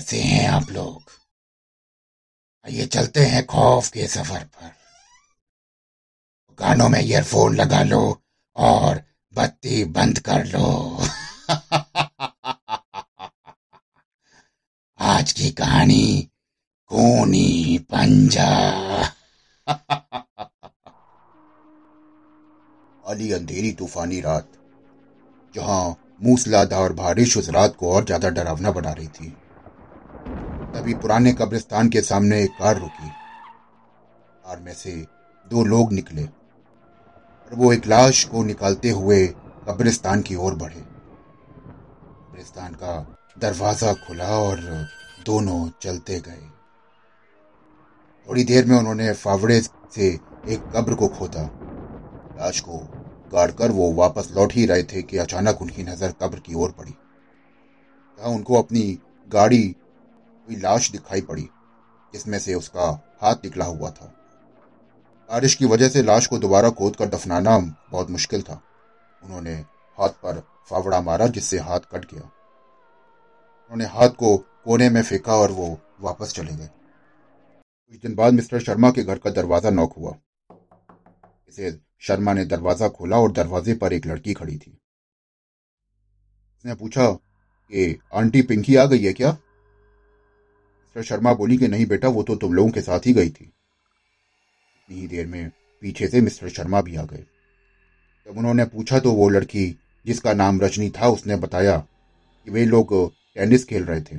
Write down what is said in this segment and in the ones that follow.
कैसे हैं आप लोग। आइए चलते हैं खौफ के सफ़र पर। कानों में ईयरफोन लगा लो और बत्ती बंद कर लो। आज की कहानी खूनी पंजा। अली अंधेरी तूफानी रात, जहाँ मूसलाधार बारिश उस रात को और ज़्यादा डरावना बना रही थी। तभी पुराने कब्रिस्तान के सामने एक कार रुकी। कार में से दो लोग निकले और वो एक लाश को निकालते हुए कब्रिस्तान की ओर बढ़े। कब्रिस्तान का दरवाज़ा खुला और दोनों चलते गए। थोड़ी देर में उन्होंने फावड़े से एक कब्र को खोदा। लाश को गाड़कर वो वापस लौट ही रहे थे कि अचानक उनकी नज़र कब्र की ओर पड़ी। उनको अपनी गाड़ी हुई लाश दिखाई पड़ी, जिसमें से उसका हाथ निकला हुआ था। बारिश की वजह से लाश को दोबारा खोद कर दफनाना बहुत मुश्किल था। उन्होंने हाथ पर फावड़ा मारा, जिससे हाथ कट गया। उन्होंने हाथ को कोने में फेंका और वो वापस चले गए। कुछ दिन बाद मिस्टर शर्मा के घर का दरवाज़ा नॉक हुआ। इसे शर्मा ने दरवाज़ा खोला और दरवाजे पर एक लड़की खड़ी थी। उसने पूछा कि आंटी पिंकी आ गई है क्या? मिस्टर शर्मा बोली कि नहीं बेटा, वो तो तुम लोगों के साथ ही गई थी। इतनी ही देर में पीछे से मिस्टर शर्मा भी आ गए। जब उन्होंने पूछा तो वो लड़की, जिसका नाम रजनी था, उसने बताया कि वे लोग टेनिस खेल रहे थे।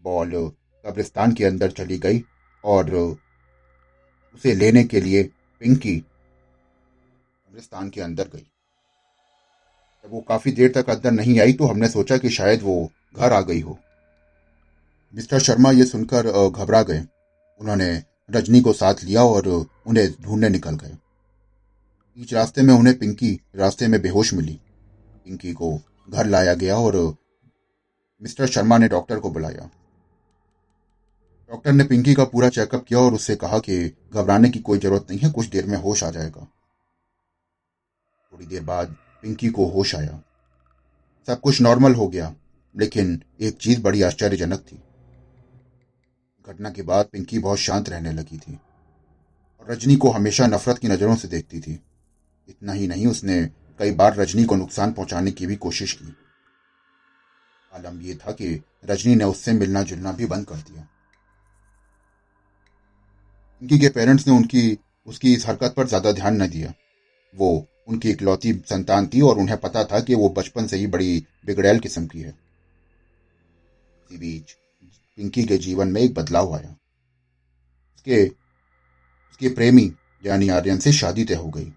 बॉल कब्रिस्तान के अंदर चली गई और उसे लेने के लिए पिंकी कब्रिस्तान के अंदर गई। जब वो काफ़ी देर तक अंदर नहीं आई तो हमने सोचा कि शायद वो घर आ गई हो। मिस्टर शर्मा ये सुनकर घबरा गए। उन्होंने रजनी को साथ लिया और उन्हें ढूँढने निकल गए। बीच रास्ते में उन्हें पिंकी रास्ते में बेहोश मिली। पिंकी को घर लाया गया और मिस्टर शर्मा ने डॉक्टर को बुलाया। डॉक्टर ने पिंकी का पूरा चेकअप किया और उससे कहा कि घबराने की कोई ज़रूरत नहीं है, कुछ देर में होश आ जाएगा। थोड़ी देर बाद पिंकी को होश आया। सब कुछ नॉर्मल हो गया, लेकिन एक चीज़ बड़ी आश्चर्यजनक थी। घटना के बाद पिंकी बहुत शांत रहने लगी थी और रजनी को हमेशा नफरत की नज़रों से देखती थी। इतना ही नहीं, उसने कई बार रजनी को नुकसान पहुँचाने की भी कोशिश की। आलम यह था कि रजनी ने उससे मिलना जुलना भी बंद कर दिया। पिंकी के पेरेंट्स ने उनकी, उसकी इस हरकत पर ज़्यादा ध्यान न दिया। वो उनकी इकलौती संतान थी और उन्हें पता था कि वो बचपन से ही बड़ी बिगड़ैल किस्म की है। इसी बीच पिंकी के जीवन में एक बदलाव आया। उसके उसके प्रेमी यानी आर्यन से शादी तय हो गई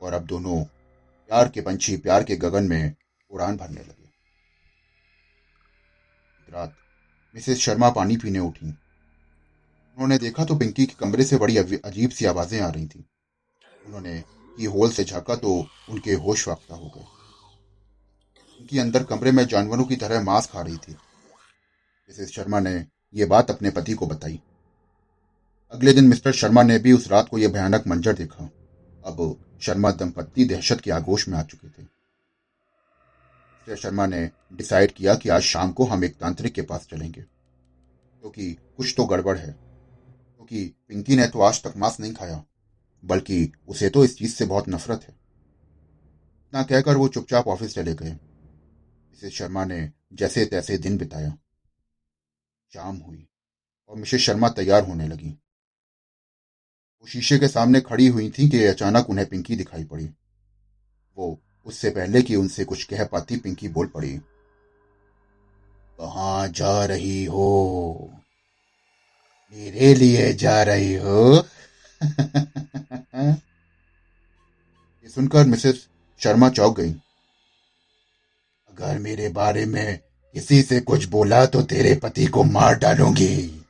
और अब दोनों प्यार के पंछी प्यार के गगन में उड़ान भरने लगे। रात, मिसेस शर्मा पानी पीने उठी। उन्होंने देखा तो पिंकी के कमरे से बड़ी अजीब सी आवाज़ें आ रही थी। उन्होंने की होल से झांका तो उनके होश वापता हो गए। उनकी अंदर कमरे में जानवरों की तरह मांस खा रही थी। मिसेस शर्मा ने यह बात अपने पति को बताई। अगले दिन मिस्टर शर्मा ने भी उस रात को यह भयानक मंजर देखा। अब शर्मा दंपत्ति दहशत के आगोश में आ चुके थे। मिस्टर शर्मा ने डिसाइड किया कि आज शाम को हम एक तांत्रिक के पास चलेंगे। क्योंकि तो कुछ तो गड़बड़ है। क्योंकि तो पिंकी ने तो आज तक मांस नहीं खाया, बल्कि उसे तो इस चीज़ से बहुत नफरत है। इतना कहकर वो चुपचाप ऑफ़िस चले गए। मिसेस शर्मा ने जैसे तैसे दिन बिताया। शाम हुई और मिसेस शर्मा तैयार होने लगी। वो शीशे के सामने खड़ी हुई थी कि अचानक उन्हें पिंकी दिखाई पड़ी। वो उससे पहले कि उनसे कुछ कह पाती पिंकी बोल पड़ी, कहा जा रही हो? मेरे लिए जा रही हो? ये सुनकर मिसेस शर्मा चौक गई। अगर मेरे बारे में किसी से कुछ बोला तो तेरे पति को मार डालूँगी।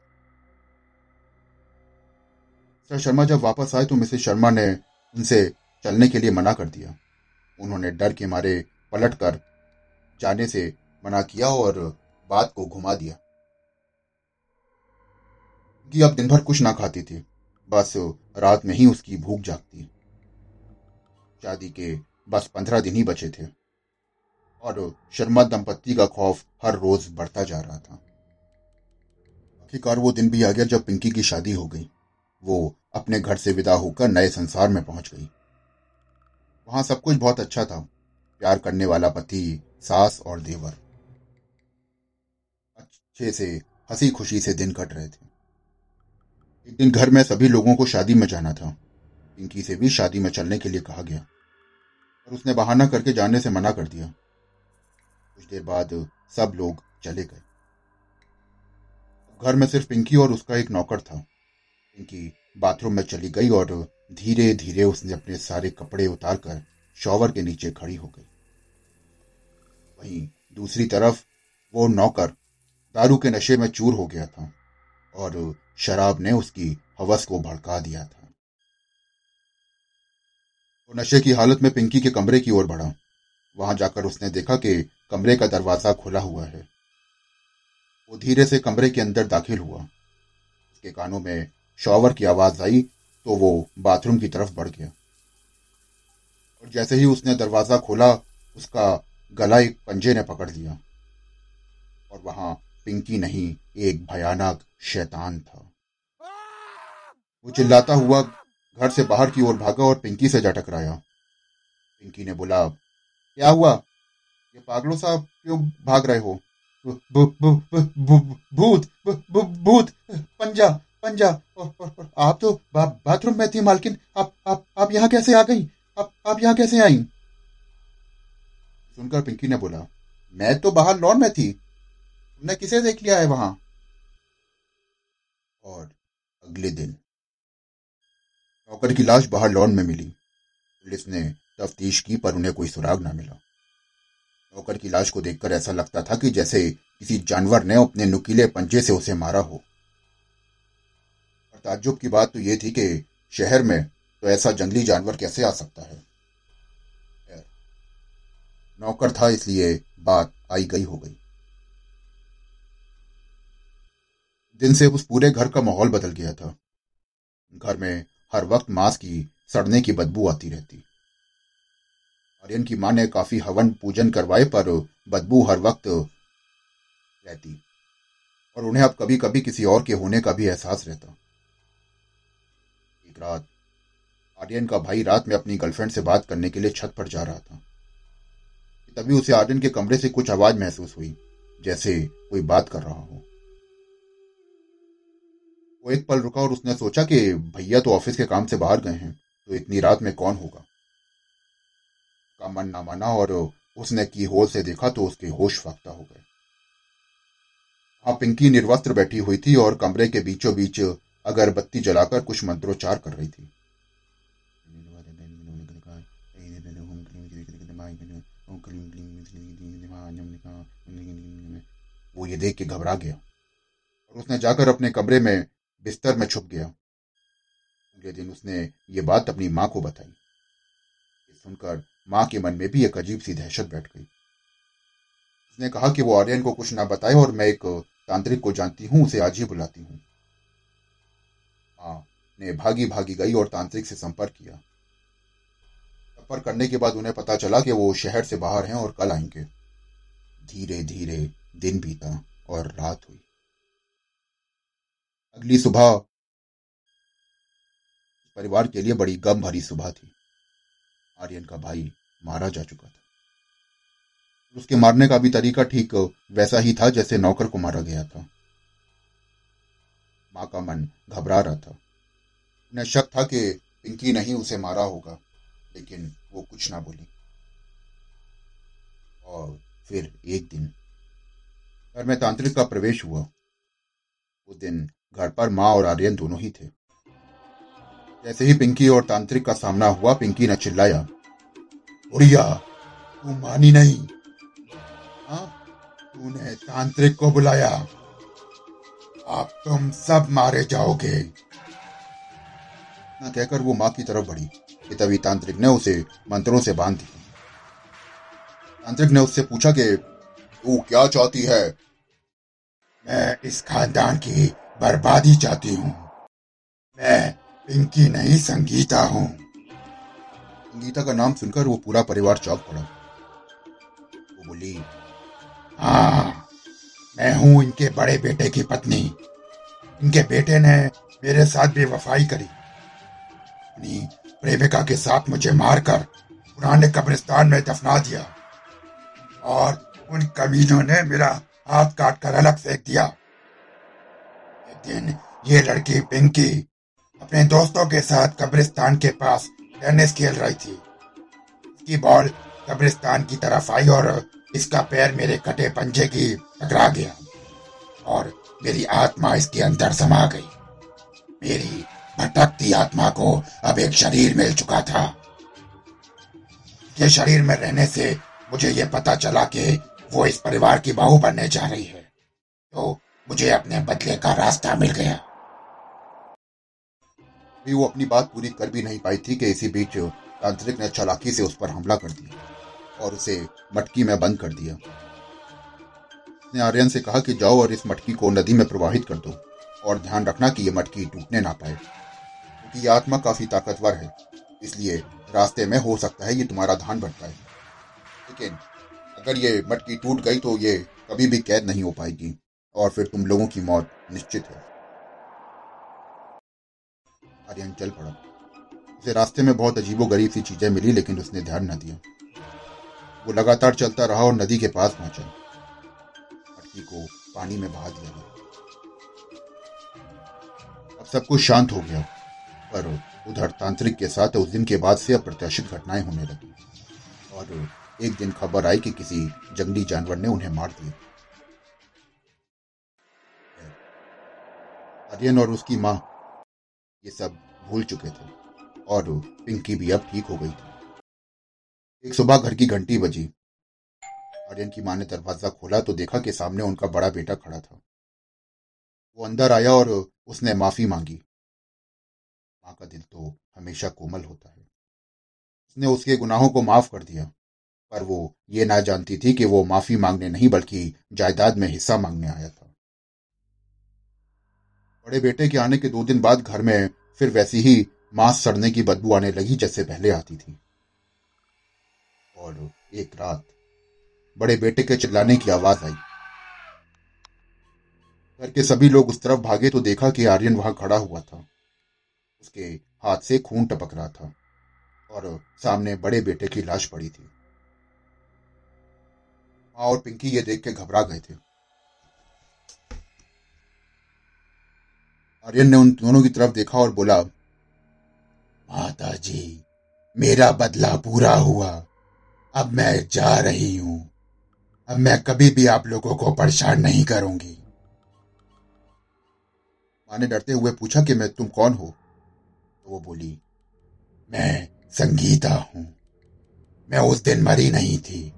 सर, शर्मा जब वापस आए तो मिसेस शर्मा ने उनसे चलने के लिए मना कर दिया। उन्होंने डर के मारे पलट कर जाने से मना किया और बात को घुमा दिया। कि अब दिन भर कुछ ना खाती थी, बस रात में ही उसकी भूख जागती। शादी के बस पंद्रह दिन ही बचे थे। और शर्मा दंपत्ति का खौफ हर रोज बढ़ता जा रहा था। आखिरकार वो दिन भी आ गया जब पिंकी की शादी हो गई। वो अपने घर से विदा होकर नए संसार में पहुँच गई। वहाँ सब कुछ बहुत अच्छा था। प्यार करने वाला पति, सास और देवर। अच्छे से हँसी खुशी से दिन कट रहे थे। एक दिन घर में सभी लोगों को शादी में जाना था। पिंकी से भी शादी में चलने के लिए कहा गया। और उसने बहाना करके जाने से मना कर दिया। कुछ देर बाद सब लोग चले गए। घर में सिर्फ़ पिंकी और उसका एक नौकर था। पिंकी बाथरूम में चली गई और धीरे धीरे उसने अपने सारे कपड़े उतारकर शॉवर के नीचे खड़ी हो गई। वहीं दूसरी तरफ़ वो नौकर दारू के नशे में चूर हो गया था और शराब ने उसकी हवस को भड़का दिया था। वो नशे की हालत में पिंकी के कमरे की ओर बढ़ा। वहाँ जाकर उसने देखा कि कमरे का दरवाज़ा खुला हुआ है। वो धीरे से कमरे के अंदर दाखिल हुआ। उसके कानों में शॉवर की आवाज़ आई तो वो बाथरूम की तरफ़ बढ़ गया। और जैसे ही उसने दरवाज़ा खोला, उसका गला एक पंजे ने पकड़ लिया। और वहाँ पिंकी नहीं, एक भयानक शैतान था। वो चिल्लाता हुआ घर से बाहर की ओर भागा और पिंकी से जा टकराया। पिंकी ने बोला, क्या हुआ? ये पागलों साहब क्यों भाग रहे हो? भूत भूत, पंजा पंजा। आप तो बाथरूम में थी मालकिन। आप आप आप यहाँ कैसे आ गई? आप आप यहाँ कैसे आई? सुनकर पिंकी ने बोला, मैं तो बाहर लॉन में थी। तुमने किसे देख लिया है वहाँ? और अगले दिन नौकर की लाश बाहर लॉन में मिली। पुलिस ने तफ्तीश की पर उन्हें कोई सुराग ना मिला। नौकर की लाश को देखकर ऐसा लगता था कि जैसे किसी जानवर ने अपने नुकीले पंजे से उसे मारा हो। और ताज्जुब की बात तो यह थी कि शहर में तो ऐसा जंगली जानवर कैसे आ सकता है? नौकर था इसलिए बात आई गई हो गई। दिन से उस पूरे घर का माहौल बदल गया था। घर में हर वक्त मांस की सड़ने की बदबू आती रहती। आर्यन की माँ ने काफ़ी हवन पूजन करवाए, पर बदबू हर वक्त रहती। और उन्हें अब कभी कभी किसी और के होने का भी एहसास रहता। एक रात, आर्यन का भाई रात में अपनी गर्लफ्रेंड से बात करने के लिए छत पर जा रहा था। तभी उसे आर्यन के कमरे से कुछ आवाज़ महसूस हुई, जैसे कोई बात कर रहा हो। वो एक पल रुका और उसने सोचा कि भैया तो ऑफ़िस के काम से बाहर गए हैं तो इतनी रात में कौन होगा? का मन ना माना और उसने की होल से देखा तो उसके होश फाख्ता हो गए। हाँ पिंकी निर्वस्त्र बैठी हुई थी और कमरे के बीचों बीच अगरबत्ती जलाकर कुछ मंत्रोच्चार कर रही थी। वो ये देख के घबरा गया और उसने जाकर अपने कमरे में बिस्तर में छुप गया। अगले दिन उसने ये बात अपनी माँ को बताई। सुनकर माँ के मन में भी एक अजीब सी दहशत बैठ गई। उसने कहा कि वो आर्यन को कुछ ना बताए और मैं एक तांत्रिक को जानती हूँ, उसे आज ही बुलाती हूँ। माँ ने भागी भागी गई और तांत्रिक से संपर्क किया। संपर्क करने के बाद उन्हें पता चला कि वो शहर से बाहर हैं और कल आएँगे। धीरे धीरे दिन बीता और रात हुई। अगली सुबह परिवार के लिए बड़ी गम भरी सुबह थी। आर्यन का भाई मारा जा चुका था। उसके मारने का भी तरीका ठीक वैसा ही था जैसे नौकर को मारा गया था। माँ का मन घबरा रहा था। उन्हें शक था कि पिंकी नहीं उसे मारा होगा, लेकिन वो कुछ ना बोली। और फिर एक दिन घर में तांत्रिक का प्रवेश हुआ। उस दिन घर पर माँ और आर्यन दोनों ही थे। जैसे ही पिंकी और तांत्रिक का सामना हुआ, पिंकी ने चिल्लाया उड़िया तू मानी नहीं। हाँ? तूने तांत्रिक को बुलाया। आप तुम सब मारे जाओगे। ना कहकर वो माँ की तरफ़ बढ़ी, कि तभी तांत्रिक ने उसे मंत्रों से बाँध दिया। तांत्रिक ने उससे पूछा कि, तू क्या चाहती है? मैं इस खानदान की बर्बादी चाहती हूँ। मैं पिंकी नहीं संगीता हूँ। संगीता का नाम सुनकर वो पूरा परिवार चौक पड़ा। वो बोली हाँ मैं हूँ इनके बड़े बेटे की पत्नी। इनके बेटे ने मेरे साथ बेवफाई करी। अपनी प्रेमिका के साथ मुझे मारकर पुराने कब्रिस्तान में दफना दिया। और उन कमीनों ने मेरा हाथ काट कर अलग फेंक दिया। एक दिन ये लड़की पिंकी अपने दोस्तों के साथ कब्रिस्तान के पास टेनिस खेल रही थी। इसकी बॉल कब्रिस्तान की तरफ़ आई और इसका पैर मेरे कटे पंजे की टकरा गया और मेरी आत्मा इसके अंदर समा गई। मेरी भटकती आत्मा को अब एक शरीर मिल चुका था। ये शरीर में रहने से मुझे ये पता चला कि वो इस परिवार की बहू बनने जा रही है। तो मुझे अपने बदले का रास्ता मिल गया। भी वो अपनी बात पूरी कर भी नहीं पाई थी कि इसी बीच तांत्रिक ने चालाकी से उस पर हमला कर दिया और उसे मटकी में बंद कर दिया। उसने आर्यन से कहा कि जाओ और इस मटकी को नदी में प्रवाहित कर दो और ध्यान रखना कि यह मटकी टूटने ना पाए, क्योंकि यह आत्मा काफ़ी ताकतवर है, इसलिए रास्ते में हो सकता है ये तुम्हारा बढ़ता है लेकिन अगर ये मटकी टूट गई तो ये कभी भी कैद नहीं हो पाएगी और फिर तुम लोगों की मौत निश्चित है। आर्यन चल पड़ा। उसे रास्ते में बहुत अजीबो गरीब सी चीज़ें मिली, लेकिन उसने ध्यान न दिया। वो लगातार चलता रहा और नदी के पास पहुँचा। मटकी को पानी में बहा दिया गया। अब सब कुछ शांत हो गया, पर उधर तांत्रिक के साथ उस दिन के बाद से अप्रत्याशित घटनाएँ होने लगी। और एक दिन खबर आई कि किसी जंगली जानवर ने उन्हें मार दिया। आर्यन और उसकी माँ ये सब भूल चुके थे और पिंकी भी अब ठीक हो गई थी। एक सुबह घर की घंटी बजी आर्यन की माँ ने दरवाज़ा खोला तो देखा कि सामने उनका बड़ा बेटा खड़ा था। वो अंदर आया और उसने माफ़ी मांगी। माँ का दिल तो हमेशा कोमल होता है। उसने उसके गुनाहों को माफ़ कर दिया, पर वो ये ना जानती थी कि वो माफ़ी मांगने नहीं बल्कि जायदाद में हिस्सा मांगने आया था। बड़े बेटे के आने के दो दिन बाद घर में, फिर वैसी ही मांस सड़ने की बदबू आने लगी जैसे पहले आती थी। और एक रात बड़े बेटे के चिल्लाने की आवाज़ आई। घर के सभी लोग उस तरफ़ भागे तो देखा कि आर्यन वहाँ खड़ा हुआ था। उसके हाथ से खून टपक रहा था और सामने बड़े बेटे की लाश पड़ी थी। माँ और पिंकी ये देख के घबरा गए थे। आर्यन ने उन दोनों की तरफ़ देखा और बोला माता जी मेरा बदला पूरा हुआ। अब मैं जा रही हूँ। अब मैं कभी भी आप लोगों को परेशान नहीं करूँगी। माँ ने डरते हुए पूछा कि मैं, तुम कौन हो? तो वो बोली, मैं संगीता हूँ। मैं उस दिन मरी नहीं थी।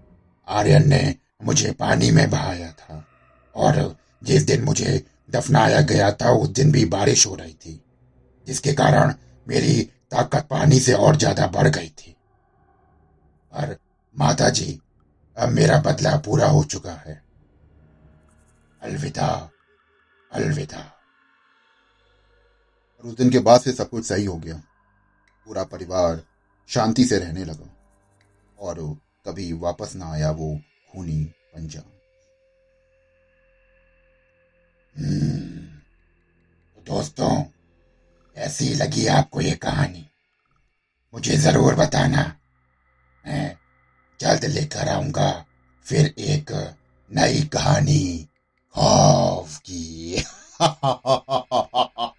आर्यन ने मुझे पानी में बहाया था और जिस दिन मुझे दफनाया गया था, उस दिन भी बारिश हो रही थी, जिसके कारण मेरी ताकत पानी से और ज़्यादा बढ़ गई थी। पर माता जी अब मेरा बदला पूरा हो चुका है। अलविदा अलविदा। और उस दिन के बाद से सब कुछ सही हो गया। पूरा परिवार शांति से रहने लगा और कभी वापस ना आया वो खूनी पंजा तो दोस्तों, ऐसी लगी आपको ये कहानी। मुझे ज़रूर बताना। मैं जल्द लेकर आऊँगा फिर एक नई कहानी। खौफ की।